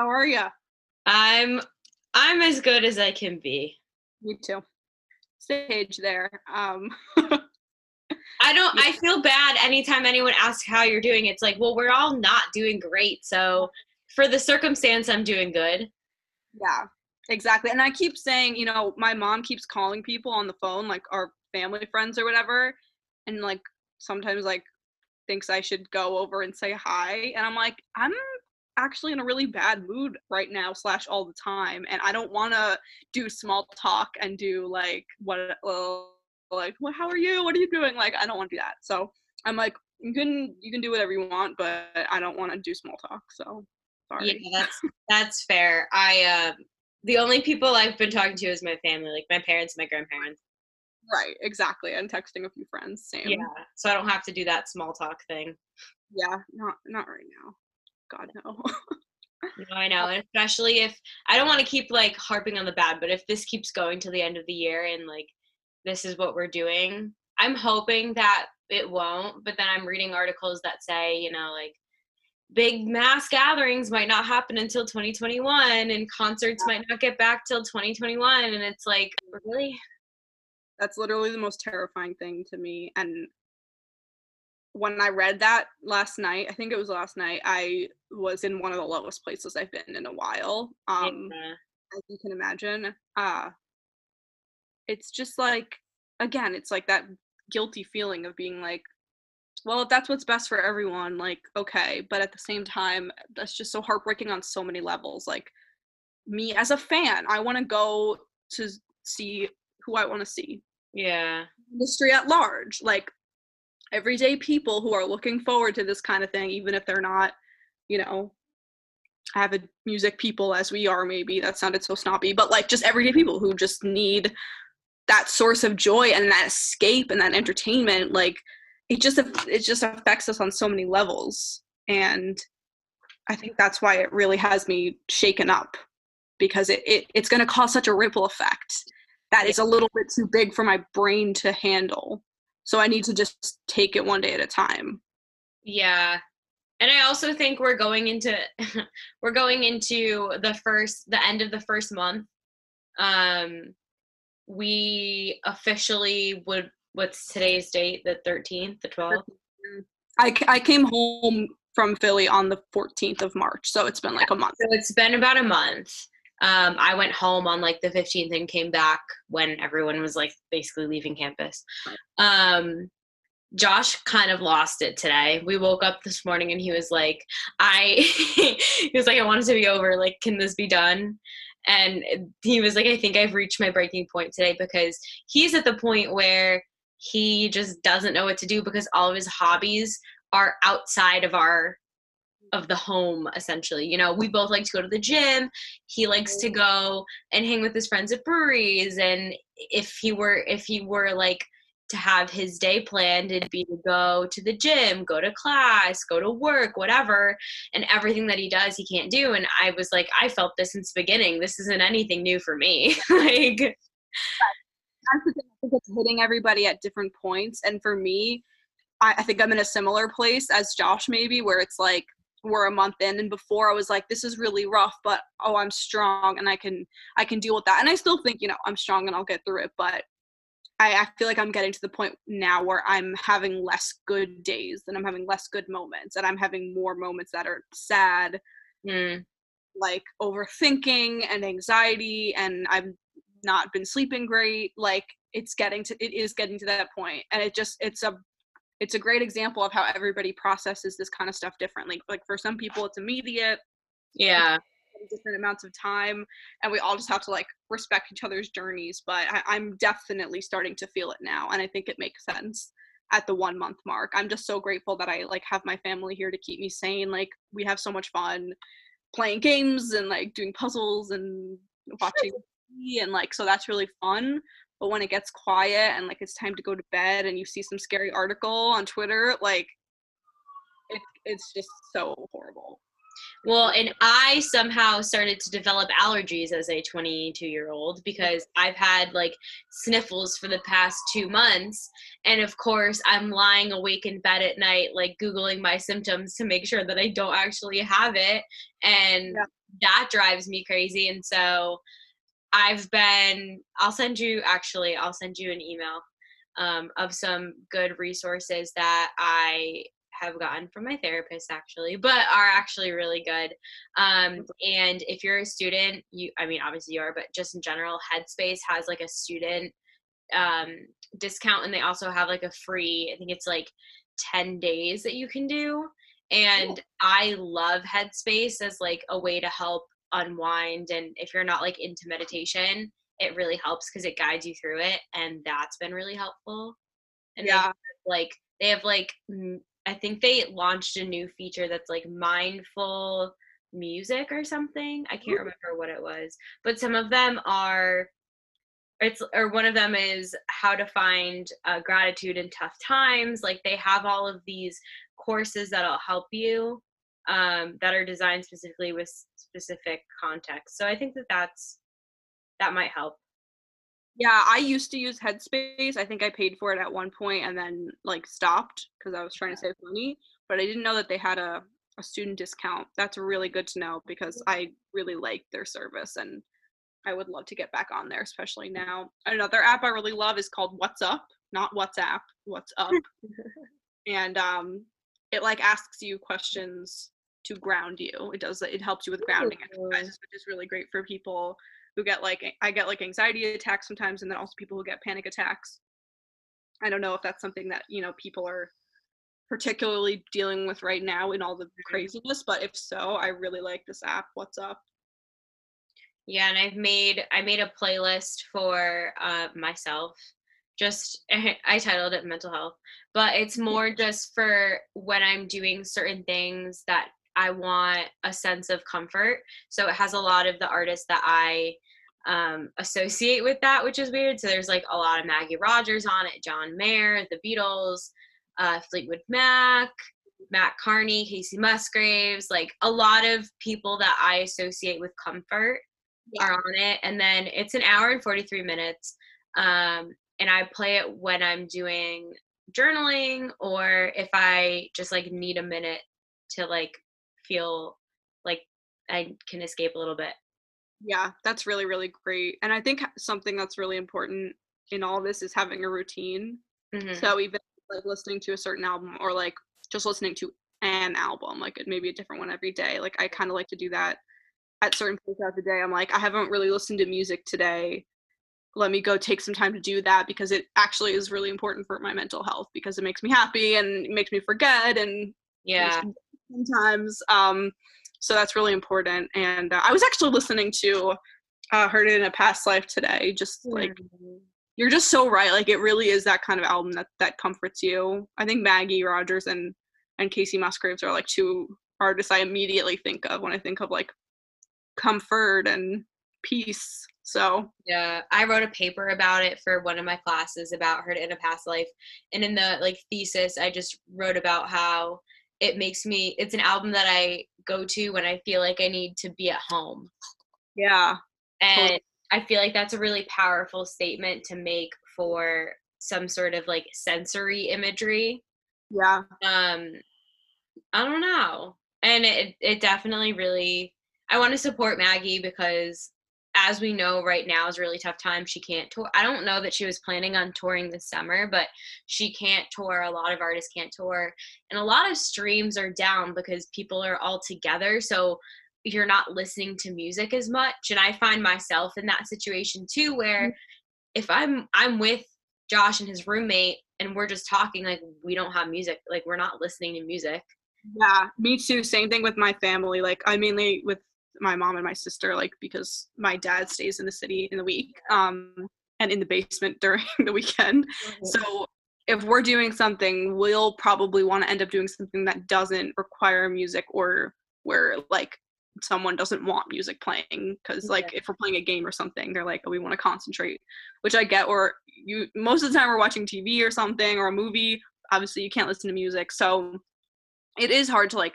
How are you? I'm I'm as good as I can be. Me too. Stage there. Um I don't I feel bad anytime anyone asks how you're doing. It's like, well, we're all not doing great. So for the circumstance, I'm doing good. Yeah, exactly. And I keep saying, you know, my mom keeps calling people on the phone, like our family friends or whatever, and like sometimes like thinks I should go over and say hi. And I'm like, I'm actually in a really bad mood right now slash all the time and i don't want to do small talk and do like what well, like well, how are you? What are you doing? Like i don't want to do that. So i'm like you can you can do whatever you want but i don't want to do small talk so sorry. yeah that's that's fair. I uh the only people i've been talking to is my family like my parents my grandparents. Right exactly and texting a few friends same. yeah so i don't have to do that small talk thing. Yeah not not right now God no. no, I know, and especially if I don't want to keep like harping on the bad, but if this keeps going till the end of the year and like this is what we're doing, I'm hoping that it won't. But then I'm reading articles that say, you know, like big mass gatherings might not happen until 2021 and concerts might not get back till 2021 and it's like really that's literally the most terrifying thing to me and when I read that last night, I think it was last night, I was in one of the lowest places I've been in a while. Um, yeah. as you can imagine. Uh, it's just like, again, it's like that guilty feeling of being like, well, if that's what's best for everyone, like, okay. But at the same time, that's just so heartbreaking on so many levels. Like, me as a fan, I want to go to see who I want to see. Yeah. Industry at large. Like, everyday people who are looking forward to this kind of thing, even if they're not, you know, avid music people as we are, maybe that sounded so snobby, but like just everyday people who just need that source of joy and that escape and that entertainment. Like it just it just affects us on so many levels, and I think that's why it really has me shaken up because it, it it's going to cause such a ripple effect that is a little bit too big for my brain to handle. So I need to just take it one day at a time. Yeah. And I also think we're going into we're going into the first the end of the first month. Um we officially would what's today's date the 13th the 12th I, I came home from philly on the 14th of march so it's been like a month so it's been about a month um, I went home on like the 15th and came back when everyone was like basically leaving campus. Um, Josh kind of lost it today. We woke up this morning and he was like, I, he was like, I want it to be over. Like, can this be done? And he was like, I think I've reached my breaking point today because he's at the point where he just doesn't know what to do because all of his hobbies are outside of our of the home essentially. You know we both like to go to the gym. He likes to mm. go and hang with his friends at breweries. And if he were if he were like to have his day planned it'd be to go to the gym go to class go to work whatever. And everything that he does he can't do. And i was like i felt this since the beginning. This isn't anything new for me. Like I think it's hitting everybody at different points. And for me I, I think i'm in a similar place as josh maybe where it's like we're a month in and before i was like this is really rough but oh i'm strong and i can i can deal with that and i still think you know i'm strong and i'll get through it but I, I feel like i'm getting to the point now where i'm having less good days and i'm having less good moments and i'm having more moments that are sad mm. like overthinking and anxiety and i've not been sleeping great like it's getting to it is getting to that point and it just it's a it's a great example of how everybody processes this kind of stuff differently. Like for some people, it's immediate. Yeah. Different amounts of time, and we all just have to like respect each other's journeys. But I, I'm definitely starting to feel it now, and I think it makes sense at the one month mark. I'm just so grateful that I like have my family here to keep me sane. Like we have so much fun playing games and like doing puzzles and watching and like so that's really fun but when it gets quiet and like it's time to go to bed and you see some scary article on twitter like it, it's just so horrible well, and I somehow started to develop allergies as a 22 year old because I've had like sniffles for the past two months. And of course, I'm lying awake in bed at night, like Googling my symptoms to make sure that I don't actually have it. And yeah. that drives me crazy. And so I've been, I'll send you, actually, I'll send you an email um, of some good resources that I have gotten from my therapist actually, but are actually really good. Um, and if you're a student, you, I mean, obviously you are, but just in general, Headspace has like a student um, discount and they also have like a free, I think it's like 10 days that you can do. And cool. I love Headspace as like a way to help unwind. And if you're not like into meditation, it really helps because it guides you through it. And that's been really helpful. And yeah. They like, they have like, I think they launched a new feature that's like mindful music or something. I can't remember what it was. But some of them are it's or one of them is how to find uh, gratitude in tough times like they have all of these courses that'll help you um, that are designed specifically with specific context. So i think that that's that might help. Yeah i used to use headspace. I think i paid for it at one point and then like stopped because i was trying to save money but i didn't know that they had a, a student discount. That's really good to know because i really like their service and I would love to get back on there, especially now. Another app I really love is called What's Up, not WhatsApp, What's Up. and um, it like asks you questions to ground you. It does it helps you with grounding exercises, which is really great for people who get like I get like anxiety attacks sometimes, and then also people who get panic attacks. I don't know if that's something that you know people are particularly dealing with right now in all the mm-hmm. craziness, but if so, I really like this app. What's up? Yeah, and I've made I made a playlist for uh, myself. Just I titled it mental health, but it's more just for when I'm doing certain things that I want a sense of comfort. So it has a lot of the artists that I um, associate with that, which is weird. So there's like a lot of Maggie Rogers on it, John Mayer, the Beatles, uh, Fleetwood Mac, Mat Kearney, Kacey Musgraves, like a lot of people that I associate with comfort yeah. are on it. And then it's an hour and 43 minutes. Um, and I play it when I'm doing journaling or if I just like need a minute to like feel like I can escape a little bit. Yeah, that's really, really great. And I think something that's really important in all this is having a routine. Mm-hmm. So even like listening to a certain album or like just listening to an album, like it may be a different one every day. Like I kind of like to do that at certain points throughout the day i'm like i haven't really listened to music today let me go take some time to do that because it actually is really important for my mental health because it makes me happy and it makes me forget and yeah. sometimes um so that's really important. And uh, i was actually listening to uh heard it in a past life today just like mm-hmm. you're just so right like it really is that kind of album that that comforts you. I think maggie rogers and and kacey musgraves are like two artists i immediately think of when i think of like comfort and peace. So yeah, I wrote a paper about it for one of my classes about her in a past life, and in the like thesis, I just wrote about how it makes me. It's an album that I go to when I feel like I need to be at home. Yeah, and totally. I feel like that's a really powerful statement to make for some sort of like sensory imagery. Yeah. Um, I don't know, and it it definitely really I want to support Maggie because as we know right now is a really tough time. She can't tour. I don't know that she was planning on touring this summer, but she can't tour. A lot of artists can't tour. And a lot of streams are down because people are all together. So you're not listening to music as much. And I find myself in that situation too where mm-hmm. if I'm I'm with Josh and his roommate and we're just talking like we don't have music, like we're not listening to music. Yeah, me too. Same thing with my family. Like I mainly with my mom and my sister like because my dad stays in the city in the week um and in the basement during the weekend. Mm-hmm. so if we're doing something we'll probably want to end up doing something that doesn't require music or where like someone doesn't want music playing because like if we're playing a game or something they're like oh, we want to concentrate which i get or you most of the time we're watching tv or something or a movie obviously you can't listen to music so it is hard to like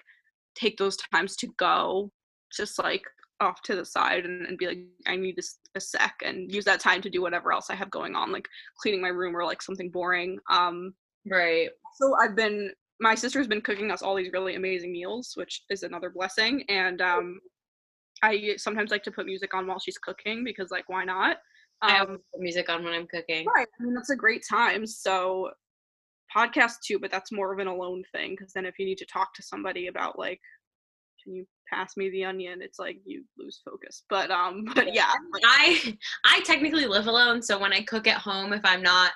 take those times to go just like off to the side and, and be like i need this a sec and use that time to do whatever else i have going on like cleaning my room or like something boring um right so i've been my sister's been cooking us all these really amazing meals which is another blessing and um I sometimes like to put music on while she's cooking because like why not? I Um, always put music on when I'm cooking. right. I mean that's a great time. So podcast too, but that's more of an alone thing because then if you need to talk to somebody about like can you pass me the onion it's like you lose focus but um but yeah like, I I technically live alone, so when I cook at home, if I'm not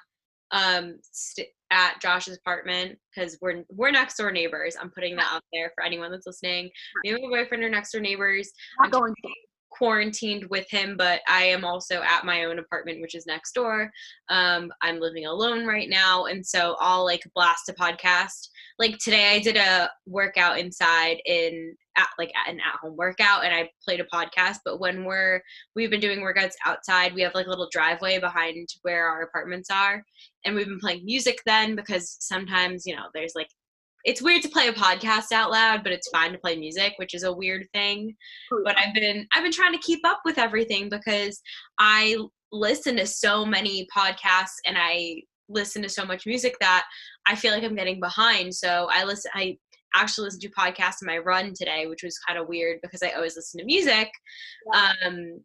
um st- at Josh's apartment, because we're we're next door neighbors. I'm putting that out there for anyone that's listening. Me and my boyfriend are next door neighbors. not going to quarantined with him, but I am also at my own apartment, which is next door. Um, I'm living alone right now, and so I'll like blast a podcast. Like today, I did a workout inside in at like an at-home workout, and I played a podcast. But when we're we've been doing workouts outside, we have like a little driveway behind where our apartments are, and we've been playing music then because sometimes you know there's like it's weird to play a podcast out loud, but it's fine to play music, which is a weird thing but I've been I've been trying to keep up with everything because I listen to so many podcasts and I listen to so much music that I feel like I'm getting behind. So I listen I actually listened to podcasts in my run today, which was kind of weird because I always listen to music. Um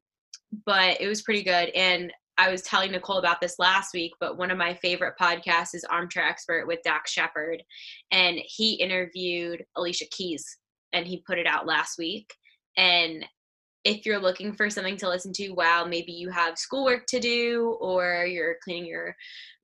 but it was pretty good and I was telling Nicole about this last week, but one of my favorite podcasts is Armchair Expert with Dax Shepard, and he interviewed Alicia Keys, and he put it out last week. And if you're looking for something to listen to while maybe you have schoolwork to do or you're cleaning your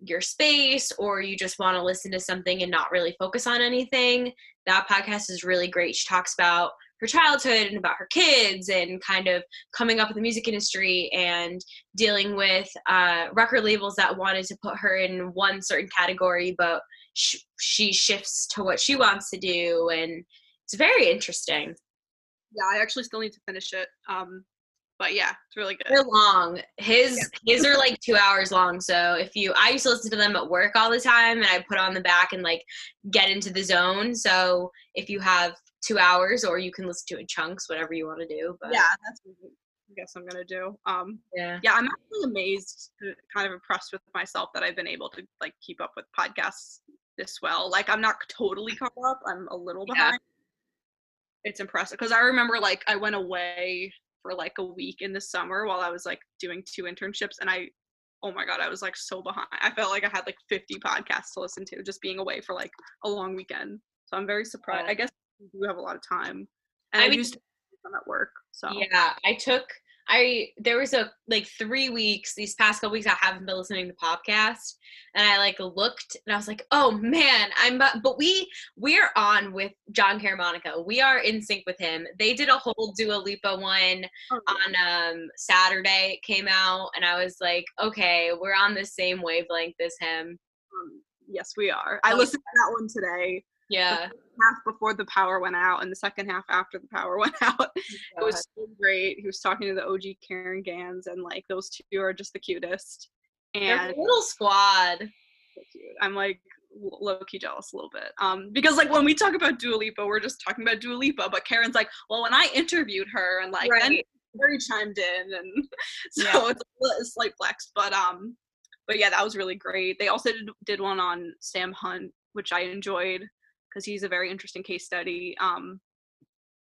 your space or you just want to listen to something and not really focus on anything, that podcast is really great. She talks about her childhood and about her kids and kind of coming up in the music industry and dealing with uh, record labels that wanted to put her in one certain category, but sh- she shifts to what she wants to do. And it's very interesting. yeah i actually still need to finish it um but yeah it's really good They're long. His his are like two hours long. So if you, I used to listen to them at work all the time, and I put on the back and like get into the zone. So if you have two hours, or you can listen to it in chunks, whatever you want to do. But yeah that's what i guess i'm gonna do um yeah, yeah i'm actually amazed uh, kind of impressed with myself that i've been able to like keep up with podcasts this well like i'm not totally caught up i'm a little Yeah. behind it's impressive because i remember like i went away for like a week in the summer while i was like doing two internships and i oh my god i was like so behind i felt like i had like 50 podcasts to listen to just being away for like a long weekend so i'm very surprised Wow. i guess we do have a lot of time and I i, mean- used to I'm at work so yeah. I took. I there was a like three weeks these past couple weeks I haven't been listening to podcast and I like looked and I was like oh man I'm bu- but we we're on with Jon Caramanica we are in sync with him. They did a whole Dua Lipa one Oh, yeah. on um Saturday it came out and I was like okay we're on the same wavelength as him. Um, yes, we are. I Oh, listened to that one today, yeah half before the power went out, and the second half after the power went out. It was so great. He was talking to the OG Caryn Ganz, and like those two are just the cutest. They're And a little squad so. I'm like low key jealous a little bit. Um, because like when we talk about Dua Lipa, we're just talking about Dua Lipa, but Caryn's like, well, when I interviewed her, and like then Right. Very chimed in, and so Yeah. it's a slight flex. But um, but yeah, that was really great. They also did, did one on Sam Hunt, which I enjoyed because he's a very interesting case study. Um,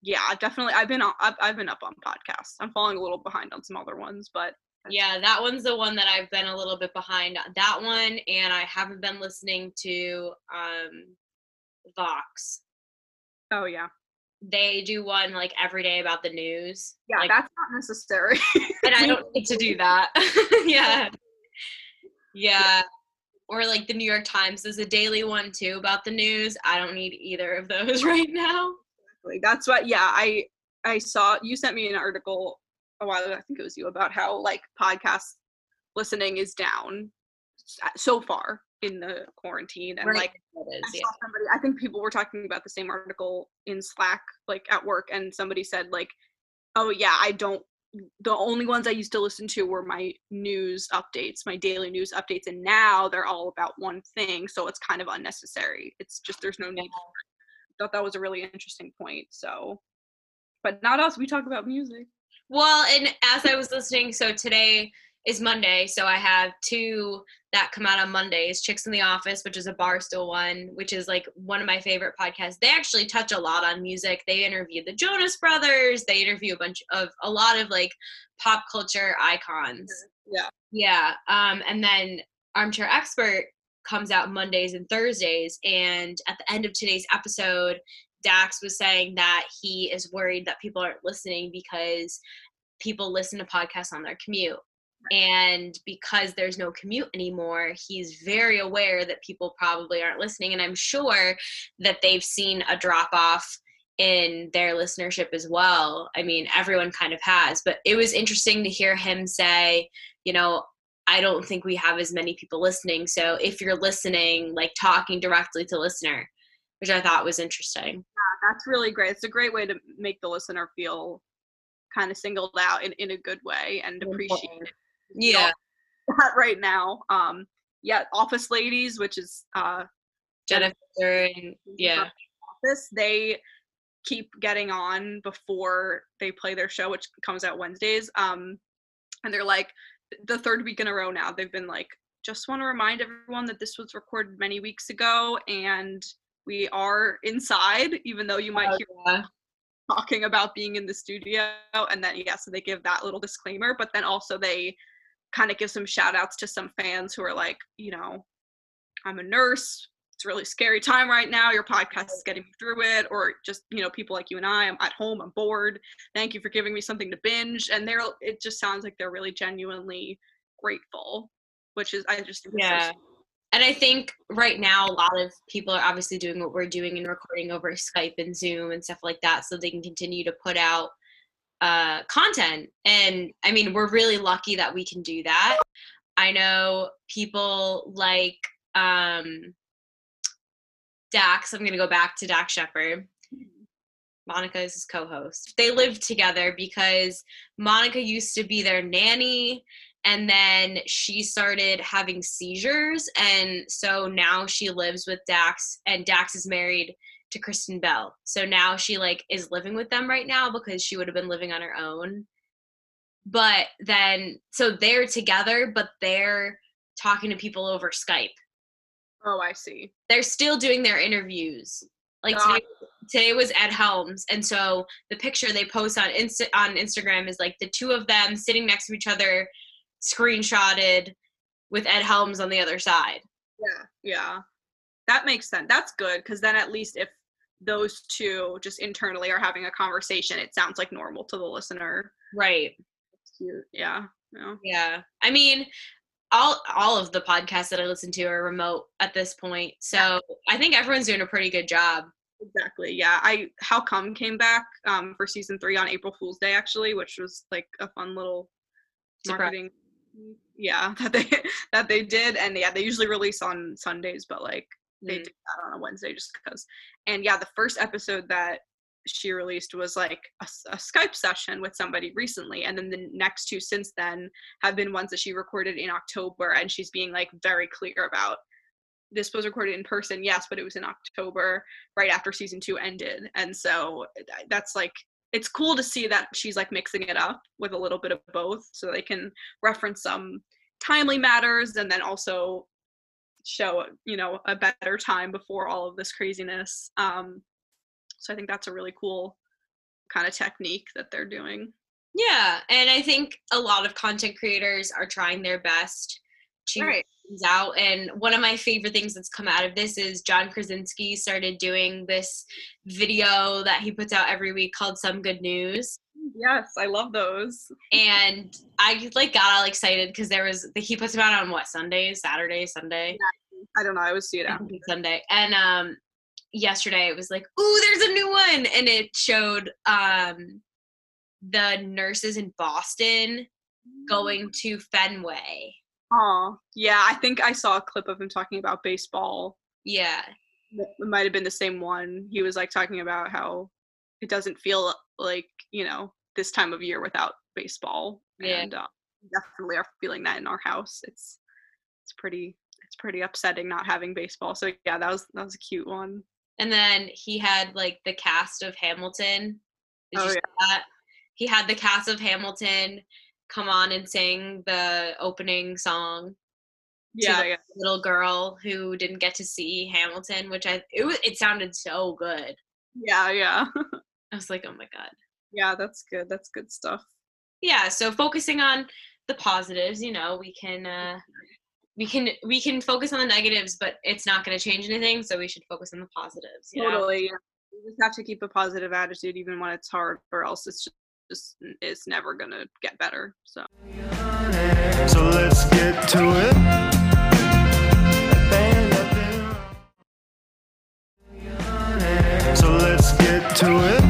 yeah, definitely. I've been I've, I've been up on podcasts. I'm falling a little behind on some other ones, but Yeah, that one's the one that I've been a little bit behind. on. That one, and I haven't been listening to um, Vox. oh yeah, They do one like every day about the news. yeah, like, that's not necessary. and I don't need to do that. yeah, yeah. Or like the New York Times. There's a daily one too about the news. I don't need either of those right now. Like, that's what yeah i i saw you sent me an article a while ago i think it was you about how like podcast listening is down uh, so far in the quarantine and Right, like is, I yeah. somebody i think people were talking about the same article in slack like at work and somebody said like oh yeah i don't the only ones i used to listen to were my news updates my daily news updates and now they're all about one thing so it's kind of unnecessary it's just there's no need I thought that was a really interesting point. So, but not us. We talk about music. Well, and as I was listening, so today is Monday. So I have two that come out on Mondays Chicks in the Office, which is a Barstool one, which is like one of my favorite podcasts. They actually touch a lot on music. They interview the Jonas Brothers, they interview a bunch of a lot of like pop culture icons. Yeah. Yeah. Um, and then Armchair Expert comes out Mondays and Thursdays. And at the end of today's episode, Dax was saying that he is worried that people aren't listening because people listen to podcasts on their commute. And because there's no commute anymore, he's very aware that people probably aren't listening. And I'm sure that they've seen a drop off in their listenership as well. I mean, everyone kind of has, but it was interesting to hear him say, you know, I don't think we have as many people listening. So if you're listening, like talking directly to listener, which I thought was interesting. Yeah, that's really great. It's a great way to make the listener feel kind of singled out in, in a good way and appreciate Yeah. that right now. Um, yeah, Office Ladies, which is uh, Jennifer and yeah. Office, they keep getting on before they play their show, which comes out Wednesdays. Um, and they're like the third week in a row now. They've been like, just want to remind everyone that this was recorded many weeks ago, and we are inside, even though you might Oh, hear yeah. talking about being in the studio and then yeah so they give that little disclaimer but then also they kind of give some shout outs to some fans who are like you know i'm a nurse. It's a really scary time right now. Your podcast is getting me through it. Or just you know people like you and i i'm at home. I'm bored. Thank you for giving me something to binge. And they're it just sounds like they're really genuinely grateful which is i just think so Yeah. And I think right now a lot of people are obviously doing what we're doing and recording over Skype and Zoom and stuff like that so they can continue to put out uh, content. And I mean, we're really lucky that we can do that. I know people like um, Dax, I'm going to go back to Dax Shepard. Monica is his co host. They lived together because Monica used to be their nanny and then she started having seizures and so now she lives with Dax and Dax is married to Kristen Bell. So now she like is living with them right now because she would have been living on her own. But then so they're together but they're talking to people over Skype. oh i see They're still doing their interviews. Like today, today was Ed Helms and so the picture they post on Insta- on Instagram is like the two of them sitting next to each other screenshotted with Ed Helms on the other side. Yeah, yeah. That makes sense. That's good because then at least if those two just internally are having a conversation, it sounds like normal to the listener. Right. Cute. Yeah. Yeah. Yeah. I mean, all all of the podcasts that I listen to are remote at this point. So I think everyone's doing a pretty good job. Exactly. Yeah. I How Come came back um, for season three on April Fool's Day actually, which was like a fun little Surprise. marketing. Yeah, that they that they did, and yeah, they usually release on Sundays, but like they Mm. did that on a Wednesday just because. And yeah, the first episode that she released was like a Skype session with somebody recently, and then the next two since then have been ones that she recorded in October, and she's being like very clear about this was recorded in person, yes, but it was in October, right after season two ended, and so that's like it's cool to see that she's like mixing it up with a little bit of both, so they can reference some timely matters and then also show you know a better time before all of this craziness um so i think that's a really cool kind of technique that they're doing Yeah, and I think a lot of content creators are trying their best to Right. things out. And one of my favorite things that's come out of this is John Krasinski started doing this video that he puts out every week called Some Good News. Yes i love those. And I like got all excited because there was he puts them out on what Sunday, Saturday, Sunday, i don't know i always see it out Sunday. And um yesterday it was like, ooh, there's a new one, and it showed um the nurses in Boston going to Fenway. oh yeah i think i saw a clip of him talking about baseball. Yeah, it might have been the same one. He was like talking about how it doesn't feel like you know this time of year without baseball Yeah. and uh, definitely are feeling that in our house it's it's pretty it's pretty upsetting not having baseball so yeah that was that was a cute one and then he had like the cast of Hamilton. Did Oh, yeah. that? He had the cast of Hamilton come on and sing the opening song Yeah, the yeah. little girl who didn't get to see Hamilton, which I it was it sounded so good. Yeah, yeah. I was like, oh my god. yeah, that's good. That's good stuff. Yeah, so focusing on the positives, you know, we can uh we can we can focus on the negatives, but it's not going to change anything, so we should focus on the positives. You know? Totally. Yeah. You just have to keep a positive attitude even when it's hard, or else it's just, just it's never gonna get better. So So let's get to it. Get to it.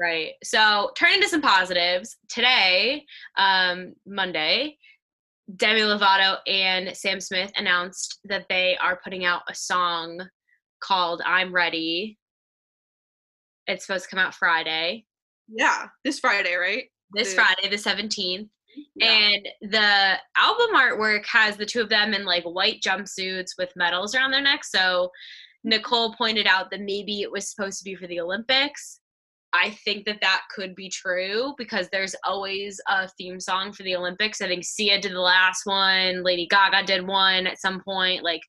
Right. So turning to some positives, today, um, Monday, Demi Lovato and Sam Smith announced that they are putting out a song called I'm Ready. It's supposed to come out Friday. yeah, this Friday, right? This The- Friday, the 17th. Yeah. And the album artwork has the two of them in like white jumpsuits with medals around their necks. So Nicole pointed out that maybe it was supposed to be for the Olympics. I think that that could be true because there's always a theme song for the Olympics. I think Sia did the last one, Lady Gaga did one at some point. Like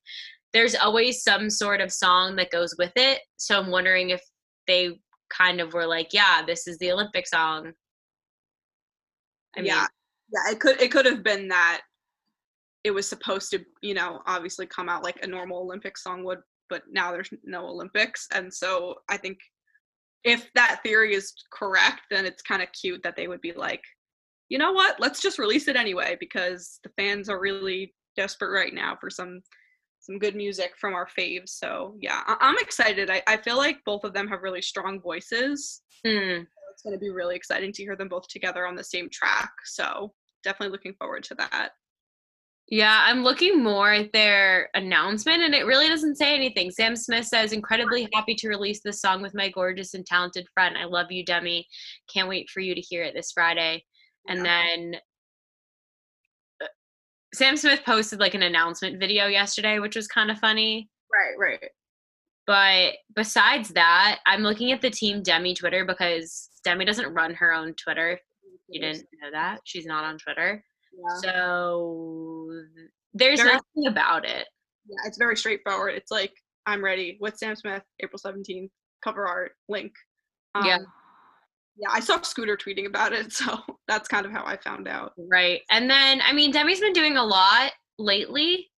there's always some sort of song that goes with it. So I'm wondering if they kind of were like, yeah, this is the Olympic song. I mean, yeah. It could it could have been that it was supposed to, you know, obviously come out like a normal Olympic song would, but now there's no Olympics, and so I think if that theory is correct, then it's kind of cute that they would be like, you know what, let's just release it anyway because the fans are really desperate right now for some some good music from our faves. So yeah, I- I'm excited. I, I feel like both of them have really strong voices. hmm. It's going to be really exciting to hear them both together on the same track. So definitely looking forward to that. Yeah, I'm looking more at their announcement and it really doesn't say anything. Sam Smith says, incredibly happy to release this song with my gorgeous and talented friend. I love you, Demi. Can't wait for you to hear it this Friday. And Yeah. then uh, Sam Smith posted like an announcement video yesterday, which was kind of funny. Right, right. But besides that, I'm looking at the Team Demi Twitter because Demi doesn't run her own Twitter. You didn't know that. She's not on Twitter. Yeah. So there's Very- nothing about it. yeah, it's very straightforward. It's like I'm ready with Sam Smith, April 17th, cover art, link. Yeah. Um, yeah, I saw Scooter tweeting about it, so that's kind of how I found out. Right. And then, I mean, Demi's been doing a lot lately.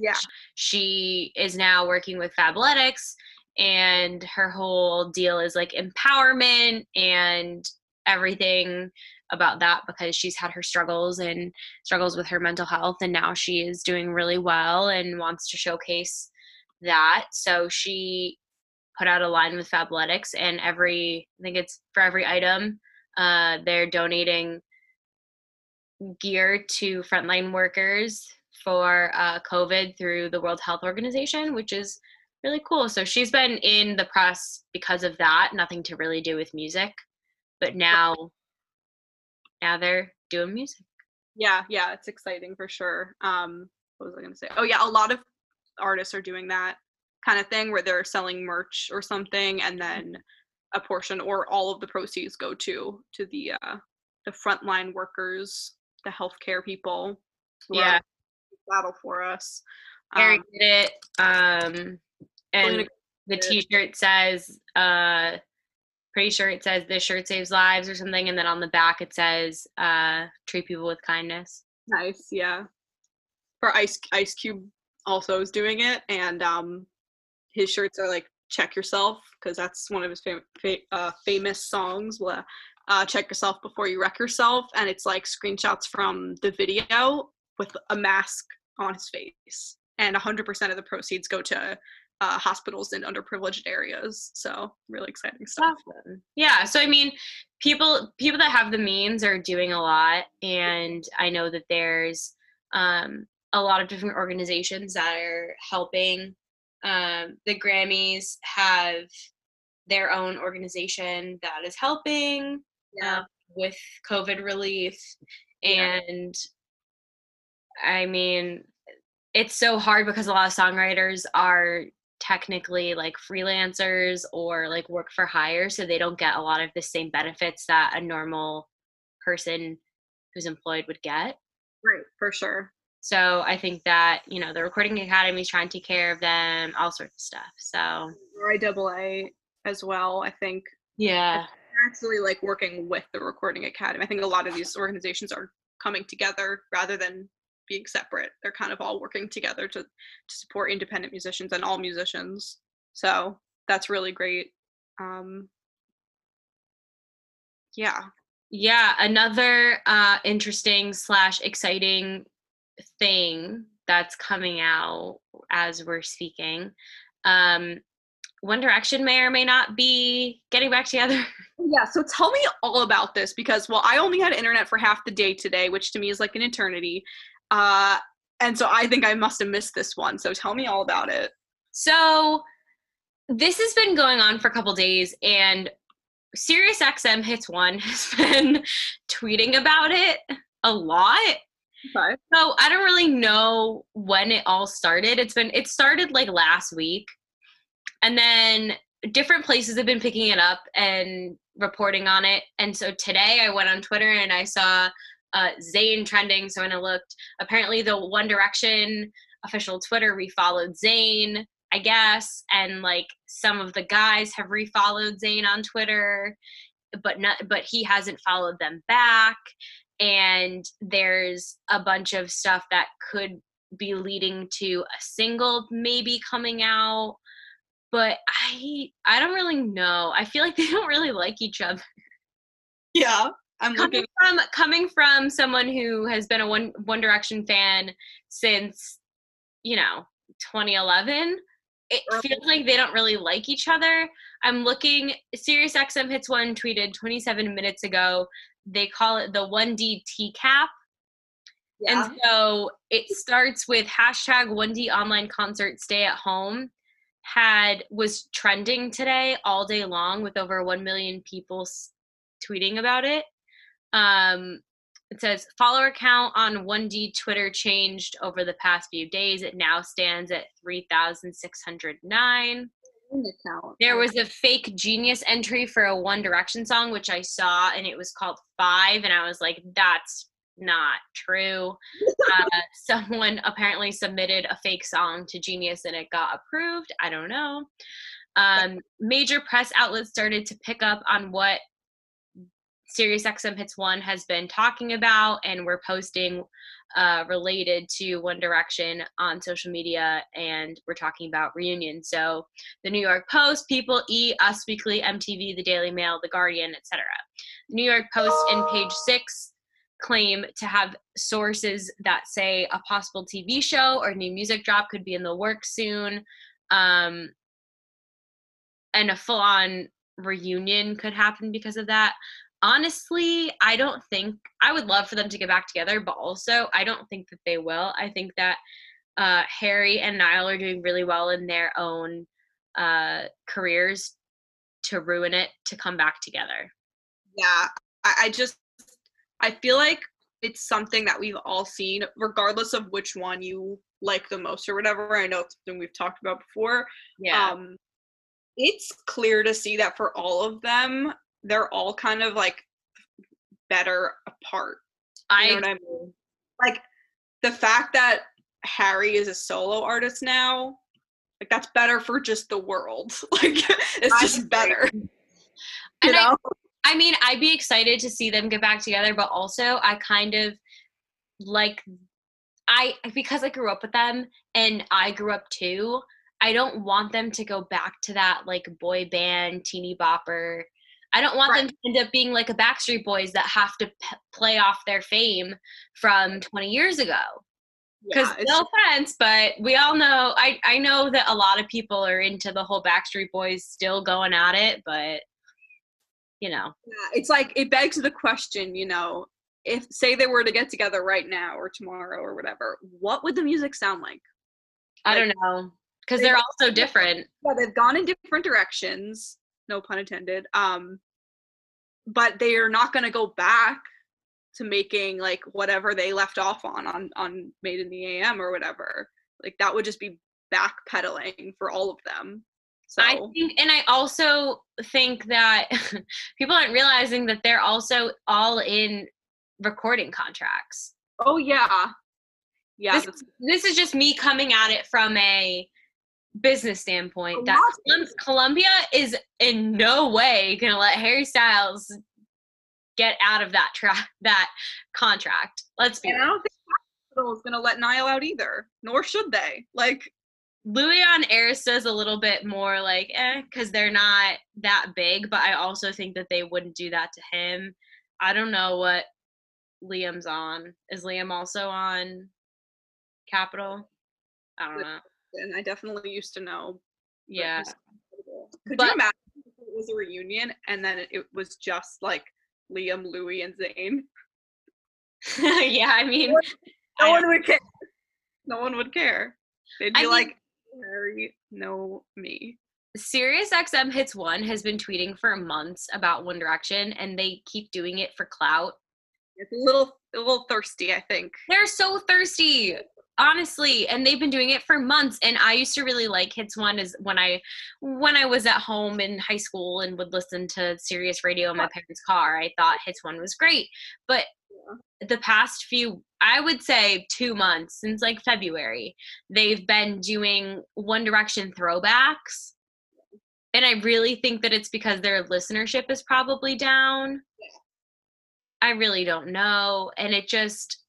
Yeah. She is now working with Fabletics, and her whole deal is like empowerment and everything about that because she's had her struggles and struggles with her mental health. And now she is doing really well and wants to showcase that. So she put out a line with Fabletics, and every, I think it's for every item, uh, they're donating gear to frontline workers for uh, COVID through the World Health Organization, which is really cool. So she's been in the press because of that, nothing to really do with music, but now, now they're doing music. Yeah, yeah, it's exciting for sure. Um, what was I gonna say? Oh yeah, a lot of artists are doing that kind of thing where they're selling merch or something, and then a portion or all of the proceeds go to to the uh, the frontline workers, the healthcare people. Yeah. battle for us. Harry Um, did it. Um, and the. T-shirt says, uh, pretty sure it says "This shirt saves lives" or something, and then on the back it says, uh, "Treat people with kindness." Nice, yeah. For Ice Ice Cube also is doing it, and um, his shirts are like "Check Yourself" because that's one of his fam- fa- uh, famous songs. blah, Uh, "Check Yourself Before You Wreck Yourself," and it's like screenshots from the video with a mask on his face, and 100% of the proceeds go to uh, hospitals in underprivileged areas. So really exciting stuff. Awesome. Yeah. So I mean, people people that have the means are doing a lot, and I know that there's um, a lot of different organizations that are helping. Um, the Grammys have their own organization that is helping uh, with COVID relief, Yeah. and I mean, it's so hard because a lot of songwriters are technically like freelancers or like work for hire so they don't get a lot of the same benefits that a normal person who's employed would get Right, for sure. so i think that you know the recording academy is trying to take care of them all sorts of stuff so RIAA as well. I think yeah actually like working with the Recording Academy. I think a lot of these organizations are coming together rather than being separate. They're kind of all working together to to support independent musicians and all musicians. So that's really great. Um, yeah, Yeah, another uh, interesting slash exciting thing that's coming out as we're speaking. Um, One Direction may or may not be getting back together. yeah. So tell me all about this because well, I only had internet for half the day today, which to me is like an eternity. Uh, and so I think I must have missed this one. So tell me all about it. So this has been going on for a couple days, and SiriusXM Hits One has been tweeting about it a lot. Okay. So I don't really know when it all started. It's been it started like last week. And then different places have been picking it up and reporting on it. And so today I went on Twitter and I saw uh Zayn trending. So when I looked, apparently the One Direction official Twitter refollowed Zayn, I guess, and like some of the guys have refollowed Zayn on Twitter, but not but he hasn't followed them back. And there's a bunch of stuff that could be leading to a single maybe coming out but i i don't really know. I feel like they don't really like each other. Yeah, I'm coming looking. from coming from someone who has been a one one direction fan since you know 2011 it feels like they don't really like each other i'm looking sirius xm hits one tweeted 27 minutes ago they call it the 1d tcap Yeah. and so it starts with hashtag 1D online concert stay at home had was trending today all day long with over 1 million people tweeting about it. Um, it says follower count on 1D Twitter changed over the past few days. It now stands at 3,609. account. There was a fake genius entry for a One Direction song, which I saw, and it was called Five, and I was like, that's not true. uh, someone apparently submitted a fake song to Genius and it got approved. I don't know. Um, major press outlets started to pick up on what SiriusXM Hits One has been talking about, and we're posting uh, related to One Direction on social media, and we're talking about reunion. So, the New York Post, People, E, Us Weekly, MTV, The Daily Mail, The Guardian, etc. New York Post in page six claim to have sources that say a possible TV show or new music drop could be in the works soon, um, and a full-on reunion could happen because of that honestly, I don't think I would love for them to get back together, but also I don't think that they will. I think that uh, Harry and Niall are doing really well in their own uh, careers to ruin it to come back together. Yeah, I, I just I feel like it's something that we've all seen, regardless of which one you like the most or whatever. I know it's something we've talked about before. Yeah. Um, it's clear to see that for all of them, they're all kind of like better apart. You I know what I mean? Like the fact that Harry is a solo artist now, like that's better for just the world. Like it's I just better. You And I- know? I mean, I'd be excited to see them get back together, but also I kind of like I because I grew up with them and I grew up too. I don't want them to go back to that like boy band teeny bopper. I don't want them to end up being like a Backstreet Boys that have to p- play off their fame from 20 years ago. Because Yeah, no offense, but we all know I I know that a lot of people are into the whole Backstreet Boys still going at it, but you know, Yeah, it's like it begs the question, you know, if say they were to get together right now or tomorrow or whatever, what would the music sound like? I Like, don't know because they- they're all so different. Yeah, they've gone in different directions, no pun intended. Um, but they are not going to go back to making like whatever they left off on on on Made in the AM or whatever. Like that would just be backpedaling for all of them. So I think, and I also think that people aren't realizing that they're also all in recording contracts. oh yeah. Yeah, this, this is just me coming at it from a business standpoint. That Lots of Colum- business. Columbia is in no way gonna let Harry Styles get out of that track that contract. Let's be and I don't think hospital is gonna let Niall out either. Nor should they. Like Louis on Arista is a little bit more like eh, because they're not that big, but I also think that they wouldn't do that to him. I don't know what Liam's on. Is Liam also on Capitol? I don't know. And I definitely used to know. Yeah. Could But- you imagine if it was a reunion and then it, was just like Liam, Louis, and Zayn? yeah, I mean, No I one would care. No one would care. They'd be I mean- like, Harry, no me. Sirius XM Hits One has been tweeting for months about One Direction, and they keep doing it for clout. It's a little a little thirsty, I think. They're so thirsty, honestly, and they've been doing it for months. And I used to really like Hits One is when I when I was at home in high school and would listen to Sirius Radio in my parents' car. I thought Hits One was great, but the past few i would say two months since like february they've been doing one direction throwbacks and i really think that it's because their listenership is probably down i really don't know and it just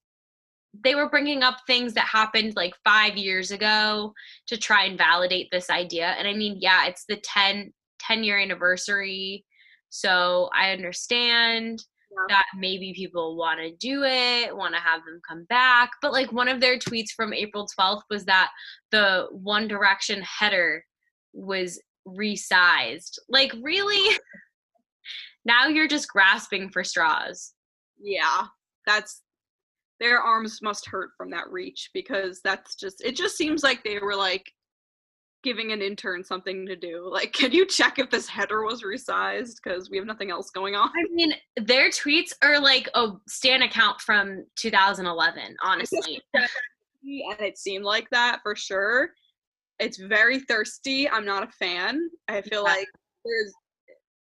they were bringing up things that happened like five years ago to try and validate this idea and i mean yeah it's the 10 10 year anniversary so i understand that maybe people want to do it, want to have them come back. But like one of their tweets from April 12th was that the One Direction header was resized. Like, really? now you're just grasping for straws. Yeah, that's their arms must hurt from that reach because that's just it just seems like they were like giving an intern something to do. Like, can you check if this header was resized? Because we have nothing else going on. I mean, their tweets are like a Stan account from 2011, honestly. and it seemed like that for sure. It's very thirsty. I'm not a fan. I feel Yeah. like there's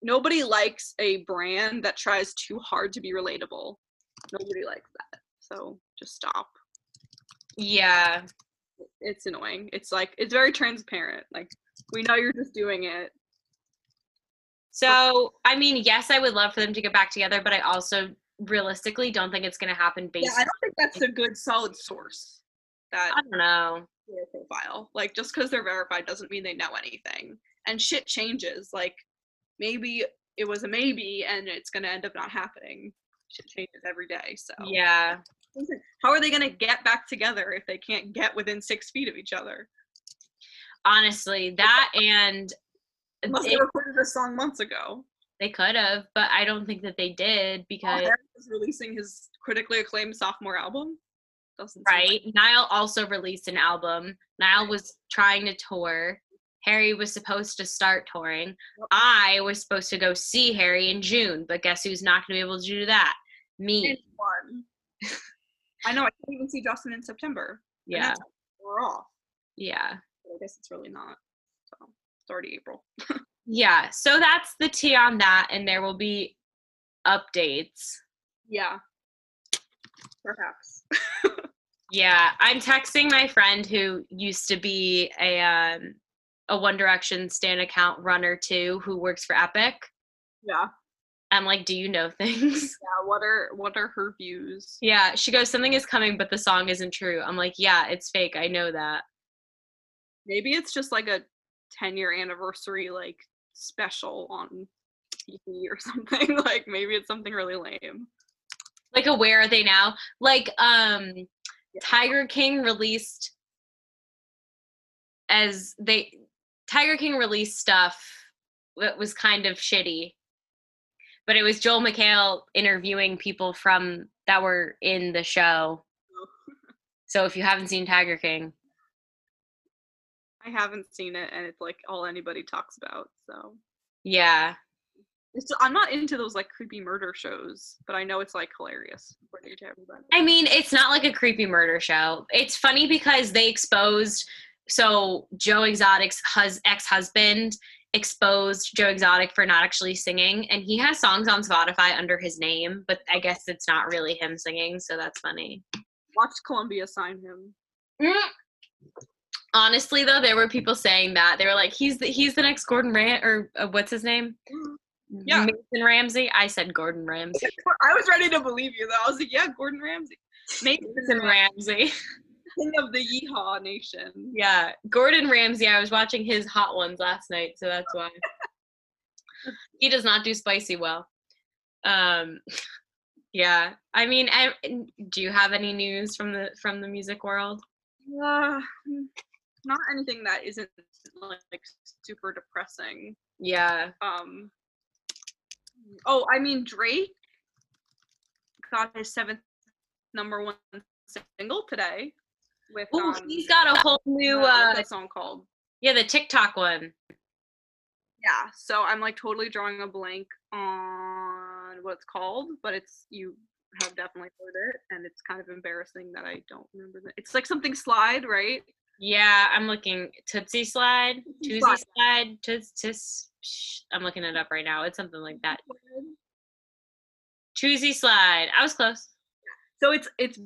nobody likes a brand that tries too hard to be relatable. Nobody likes that. So just stop. yeah. It's annoying. It's like it's very transparent. Like we know you're just doing it. So, I mean, yes, I would love for them to get back together, but I also realistically don't think it's going to happen based Yeah, I don't think that's a good solid source. That I don't know. their profile. Like just because they're verified doesn't mean they know anything. And shit changes. Like maybe it was a maybe and it's gonna end up not happening. Shit changes every day. So Yeah. How are they gonna get back together if they can't get within six feet of each other? Honestly, that and they it- recorded a song months ago. they could have, but I don't think that they did because is releasing his critically acclaimed sophomore album. Doesn't seem like- right. Niall also released an album. Niall was trying to tour. Harry was supposed to start touring. I was supposed to go see Harry in June, but guess who's not going to be able to do that? Me. I know I can't even see Justin in September. Yeah. We're off. Yeah. But I guess it's really not. So it's already April. Yeah. So that's the tea on that, and there will be updates. Yeah. Perhaps. Yeah, I'm texting my friend who used to be a um, a One Direction stan account runner too, who works for Epic. Yeah. I'm like, "Do you know things?" Yeah. What are what are her views? yeah, she goes, "Something is coming, but the song isn't true." I'm like, "Yeah, it's fake. I know that." Maybe it's just like a 10 year anniversary like special on TV or something. like maybe it's something really lame. Like, a where are they now? Like, um, Tiger King released as they Tiger King released stuff that was kind of shitty. But it was Joel McHale interviewing people from that were in the show. So if you haven't seen Tiger King, I haven't seen it and it's like all anybody talks about. So yeah. it's, I'm not into those like creepy murder shows, but I know it's like hilarious according to everybody. I mean, it's not like a creepy murder show. It's funny because they exposed so Joe Exotic's hus- ex-husband exposed Joe Exotic for not actually singing, and he has songs on Spotify under his name, but I guess it's not really him singing, so that's funny. Watch Columbia sign him. Mm. Honestly, though, there were people saying that they were like, "He's the he's the next Gordon Ram or uh, what's his name? Yeah. Mason Ramsey." I said Gordon Ramsay. I was ready to believe you though. I was like, yeah, Gordon Ramsay. Mason Mason Ramsey. king of the Yeehaw Nation. Yeah, Gordon Ramsay. I was watching his Hot Ones last night, so that's why. he does not do spicy well. Um, yeah. I mean, I, do you have any news from the from the music world? Uh, not anything that isn't like super depressing. Yeah. Um. Oh, I mean Drake got his seventh number one single today with um, he's got a whole new. uh, uh song called? Yeah, the TikTok one. Yeah, so I'm like totally drawing a blank on what it's called, but it's you have definitely heard it, and it's kind of embarrassing that I don't remember that. It's like something slide, right? Yeah, I'm looking Toosie Slide, Toosie Slide. Slide, Toots, Tis. I'm looking it up right now. It's something like that. Toosie Slide. I was close. So it's it's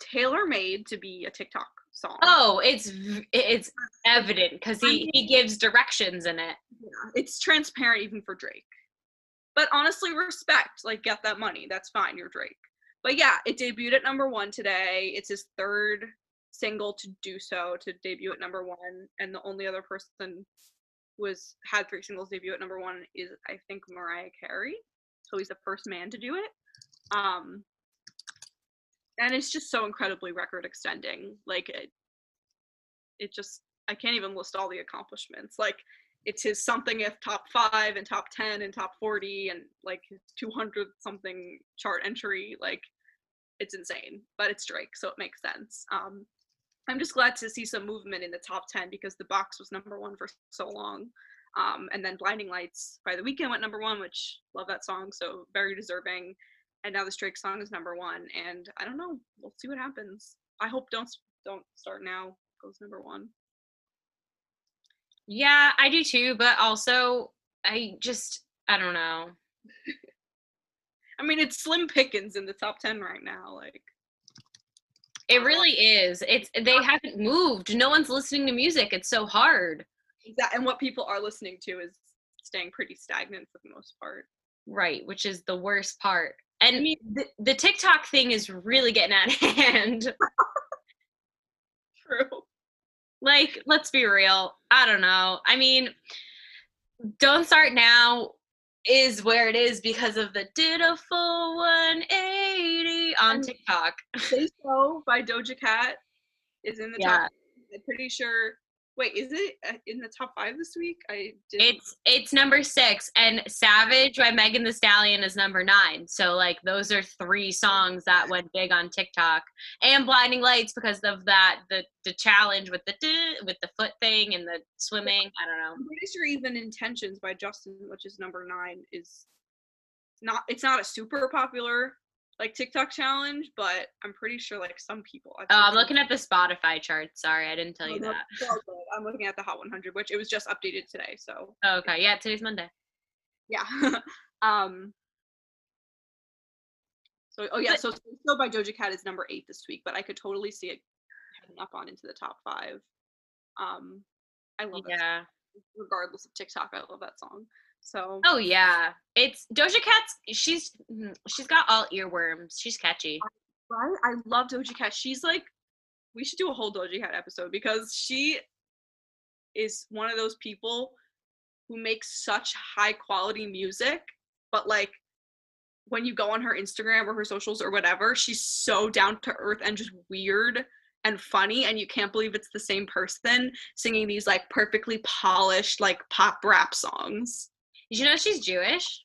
tailor made to be a TikTok song. Oh, it's it's evident because he he gives directions in it. Yeah, it's transparent even for Drake. But honestly, respect. Like, get that money. That's fine. You're Drake. But yeah, it debuted at number one today. It's his third single to do so to debut at number one, and the only other person who has had three singles debut at number one is I think Mariah Carey. So he's the first man to do it. Um, and it's just so incredibly record extending. Like it, it just I can't even list all the accomplishments. Like it's his something if top five and top 10 and top 40 and like his 200 something chart entry like it's insane but it's drake so it makes sense um i'm just glad to see some movement in the top 10 because the box was number one for so long um and then blinding lights by the weeknd went number one which love that song so very deserving and now this drake song is number one and i don't know we'll see what happens i hope don't don't start now goes number one Yeah, I do too, but also I just I don't know. I mean, it's slim pickings in the top 10 right now. Like, It really is. It's they haven't moved. No one's listening to music. It's so hard. that, and what people are listening to is staying pretty stagnant for the most part. Right, which is the worst part. And the, the TikTok thing is really getting out of hand. True. like, let's be real. I don't know. I mean, Don't Start Now is where it is because of the did a full 180 on TikTok. Say So by Doja Cat is in the Yeah. top. I'm pretty sure. Wait, is it uh, in the top five this week? I did. It's it's number six, and Savage by Megan Thee Stallion is number nine. So like those are three songs that went big on TikTok, and Blinding Lights because of that the the challenge with the with the foot thing and the swimming. I don't know. I'm pretty sure even Intentions by Justin, which is number nine, is not. It's not a super popular like TikTok challenge, but I'm pretty sure like some people. I've oh, I'm looking at the Spotify chart. Sorry, I didn't tell Oh, you that. it's all good. I'm looking at the Hot 100, which it was just updated today. So Oh, okay, yeah, today's Monday. yeah. um. So oh yeah, But- so so by Doja Cat is number eight this week, but I could totally see it heading up on into the top five. Um, I love. Yeah. Regardless of TikTok, I love that song. So Oh yeah, it's Doja Cat's. She's mm, she's got all earworms. She's catchy. right, I love Doja Cat. She's like, we should do a whole Doja Cat episode because she is one of those people who makes such high quality music, but like when you go on her Instagram or her socials or whatever, she's so down to earth and just weird and funny and you can't believe it's the same person singing these like perfectly polished like pop rap songs. Did you know she's Jewish?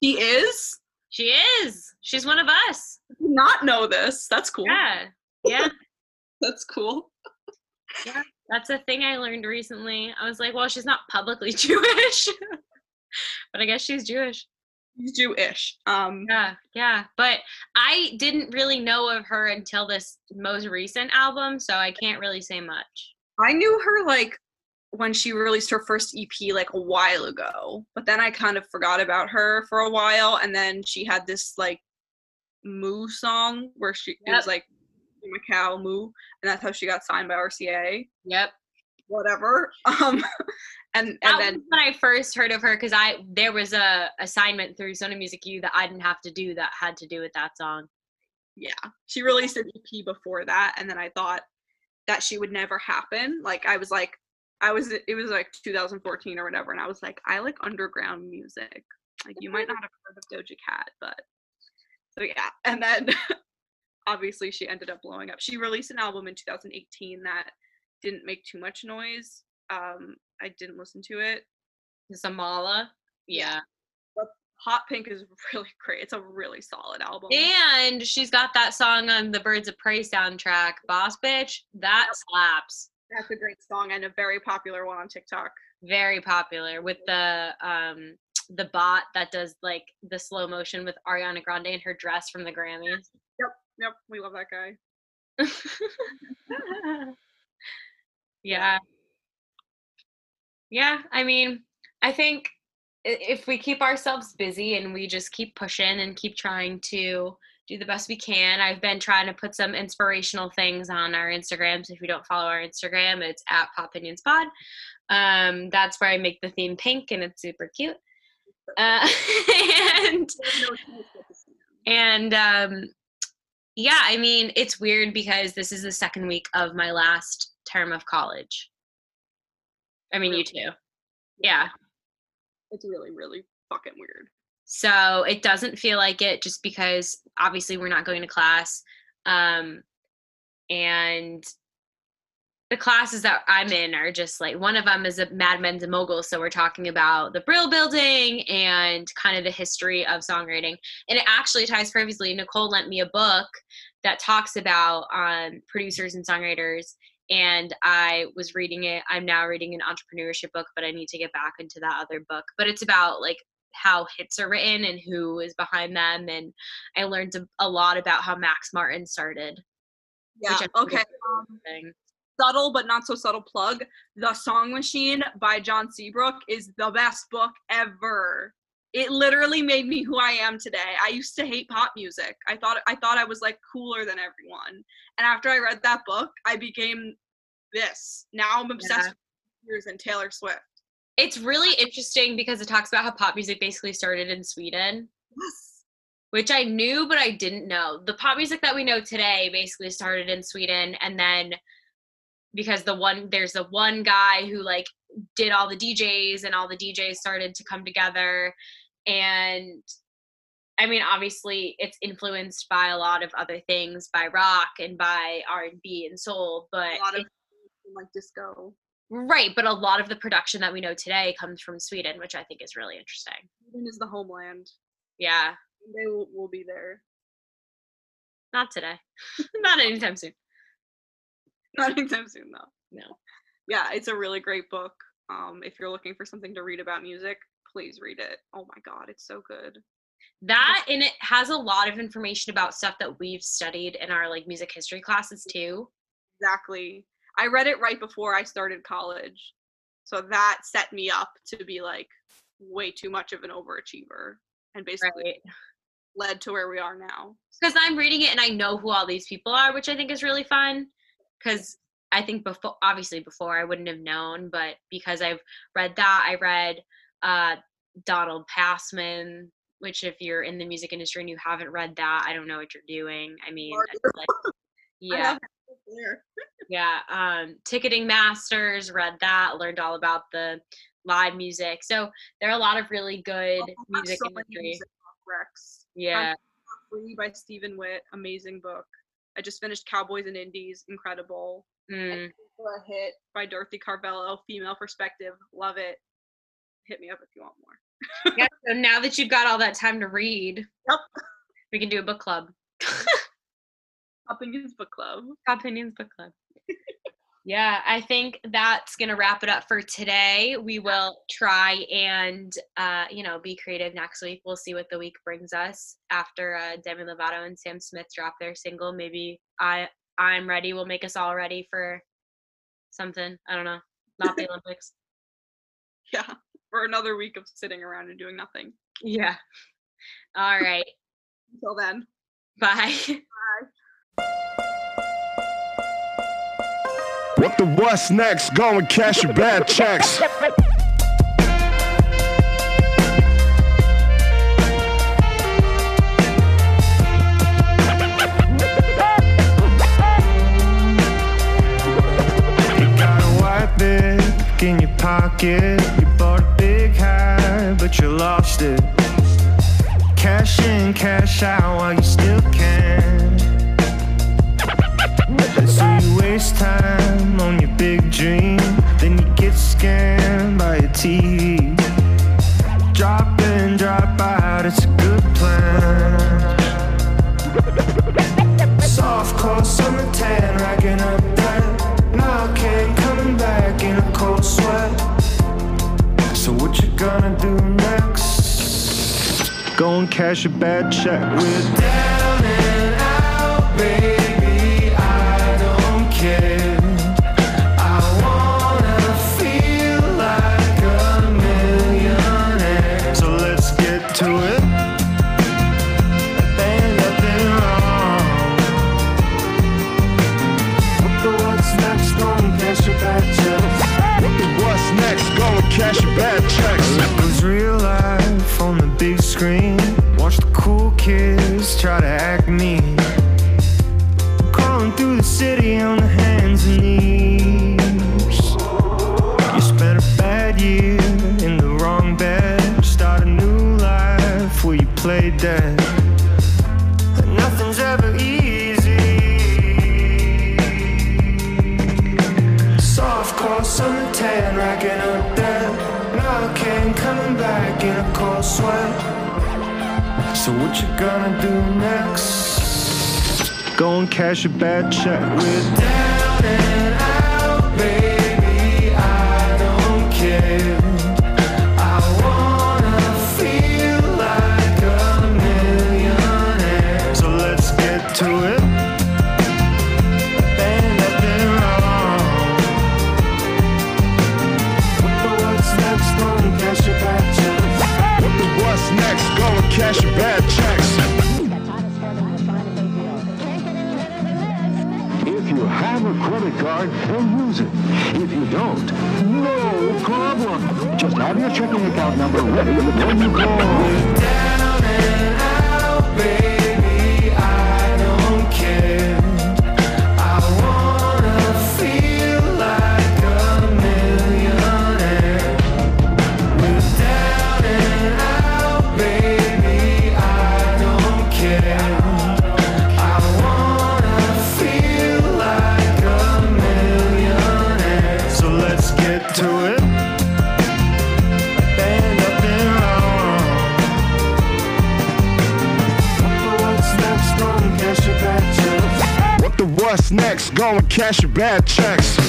He is? She is. She's one of us. Not know this. That's cool. Yeah. Yeah. That's cool. Yeah. That's a thing I learned recently. I was like, well, she's not publicly Jewish, but I guess she's Jewish. Jewish. Um Yeah, yeah. But I didn't really know of her until this most recent album, so I can't really say much. I knew her like when she released her first EP like a while ago, but then I kind of forgot about her for a while, and then she had this like Moo song where she it was like Macau Moo, and that's how she got signed by RCA. Yep. Whatever. Um, and That and then was when I first heard of her because I there was a assignment through Sony Music U that I didn't have to do that had to do with that song. yeah, she released an EP before that, and then I thought that she would never happen. Like I was like, I was it was like 2014 or whatever, and I was like, I like underground music. Like you might not have heard of Doja Cat, but so yeah, and then obviously she ended up blowing up. She released an album in 2018 that didn't make too much noise. Um, I didn't listen to it. Amala. Yeah. Hot Pink is really great. It's a really solid album. And she's got that song on the Birds of Prey soundtrack, Boss Bitch. That slaps. That's a great song and a very popular one on TikTok. Very popular with the um the bot that does like the slow motion with Ariana Grande in her dress from the Grammys. Yep, yep, we love that guy. yeah. Yeah, I mean, I think if we keep ourselves busy and we just keep pushing and keep trying to do the best we can. I've been trying to put some inspirational things on our Instagrams. If you don't follow our Instagram, it's at Popinions Pod. Um, that's where I make the theme pink and it's super cute. Uh, and and um, yeah, I mean, it's weird because this is the second week of my last term of college. I mean, you too. Yeah. It's really, really fucking weird. So it doesn't feel like it just because obviously we're not going to class. Um, and the classes that I'm in are just like one of them is a Mad Men's a Mogul. So we're talking about the Brill Building and kind of the history of songwriting. And it actually ties perfectly. Nicole lent me a book that talks about um, producers and songwriters. And I was reading it. I'm now reading an entrepreneurship book, but I need to get back into that other book. But it's about like how hits are written and who is behind them. And I learned a, lot about how Max Martin started. Yeah. Okay. Um, subtle but not so subtle plug. The Song Machine by John Seabrook is the best book ever. It literally made me who I am today. I used to hate pop music. I thought I thought I was like cooler than everyone. And after I read that book, I became this. Now I'm obsessed Yeah. with Spears and Taylor Swift. It's really interesting because it talks about how pop music basically started in Sweden, Yes. which I knew but I didn't know. The pop music that we know today basically started in Sweden and then because the one there's the one guy who like did all the DJs and all the DJs started to come together and I mean obviously it's influenced by a lot of other things by rock and by R&B and soul but A lot of it- like disco. Right but a lot of the production that we know today comes from Sweden which I think is really interesting. Sweden is the homeland. Yeah, They will, will be there. not today. not anytime soon. Not anytime soon though. No. Yeah, it's a really great book. Um, if you're looking for something to read about music, please read it. Oh my god, it's so good. That and it has a lot of information about stuff that we've studied in our like music history classes too. Exactly. I read it right before I started college. So that set me up to be like way too much of an overachiever and basically Right. led to where we are now. Because I'm reading it and I know who all these people are, which I think is really fun. Because I think before, obviously before I wouldn't have known, but because I've read that, I read uh, Donald Passman, which if you're in the music industry and you haven't read that, I don't know what you're doing. I mean, like, yeah. there. Yeah, um, ticketing masters, read that, learned all about the live music. So there are a lot of really good Oh, music so industry. music recs. Yeah, Free by Stephen Witt, amazing book. I just finished Cowboys and Indies, incredible. mm, a hit by Dorothy Carvello, female perspective, love it. Hit me up if you want more. yeah. So now that you've got all that time to read, Yep. we can do a book club. Popinions Book Club. Popinions book club. yeah, I think that's gonna wrap it up for today. We will try and uh, you know be creative next week. We'll see what the week brings us after uh, Demi Lovato and Sam Smith drop their single. Maybe I I'm ready. We'll make us all ready for something. I don't know. Not the Olympics. Yeah. For another week of sitting around and doing nothing. Yeah. All right. Until then. Bye. What the what's next? Go and cash your bad checks. You got a white bag in your pocket. You bought a big hat, but you lost it. Cash in, cash out while you still can. Waste time on your big dream, then you get scammed by a TV. Drop in, drop out, it's a good plan. Soft core summer tan, racking up Narcan, coming back in a cold sweat. So what you gonna do next? Go and cash a bad check. We're down and out, baby. Up that Narcan, coming back in a cold sweat. So what you gonna do next? Go and cash a bad check. We're down and out, baby. Credit card, then use it. If you don't, no problem. Just have your checking account number ready when you call. Down and out, baby. Next? Go and cash your bad checks.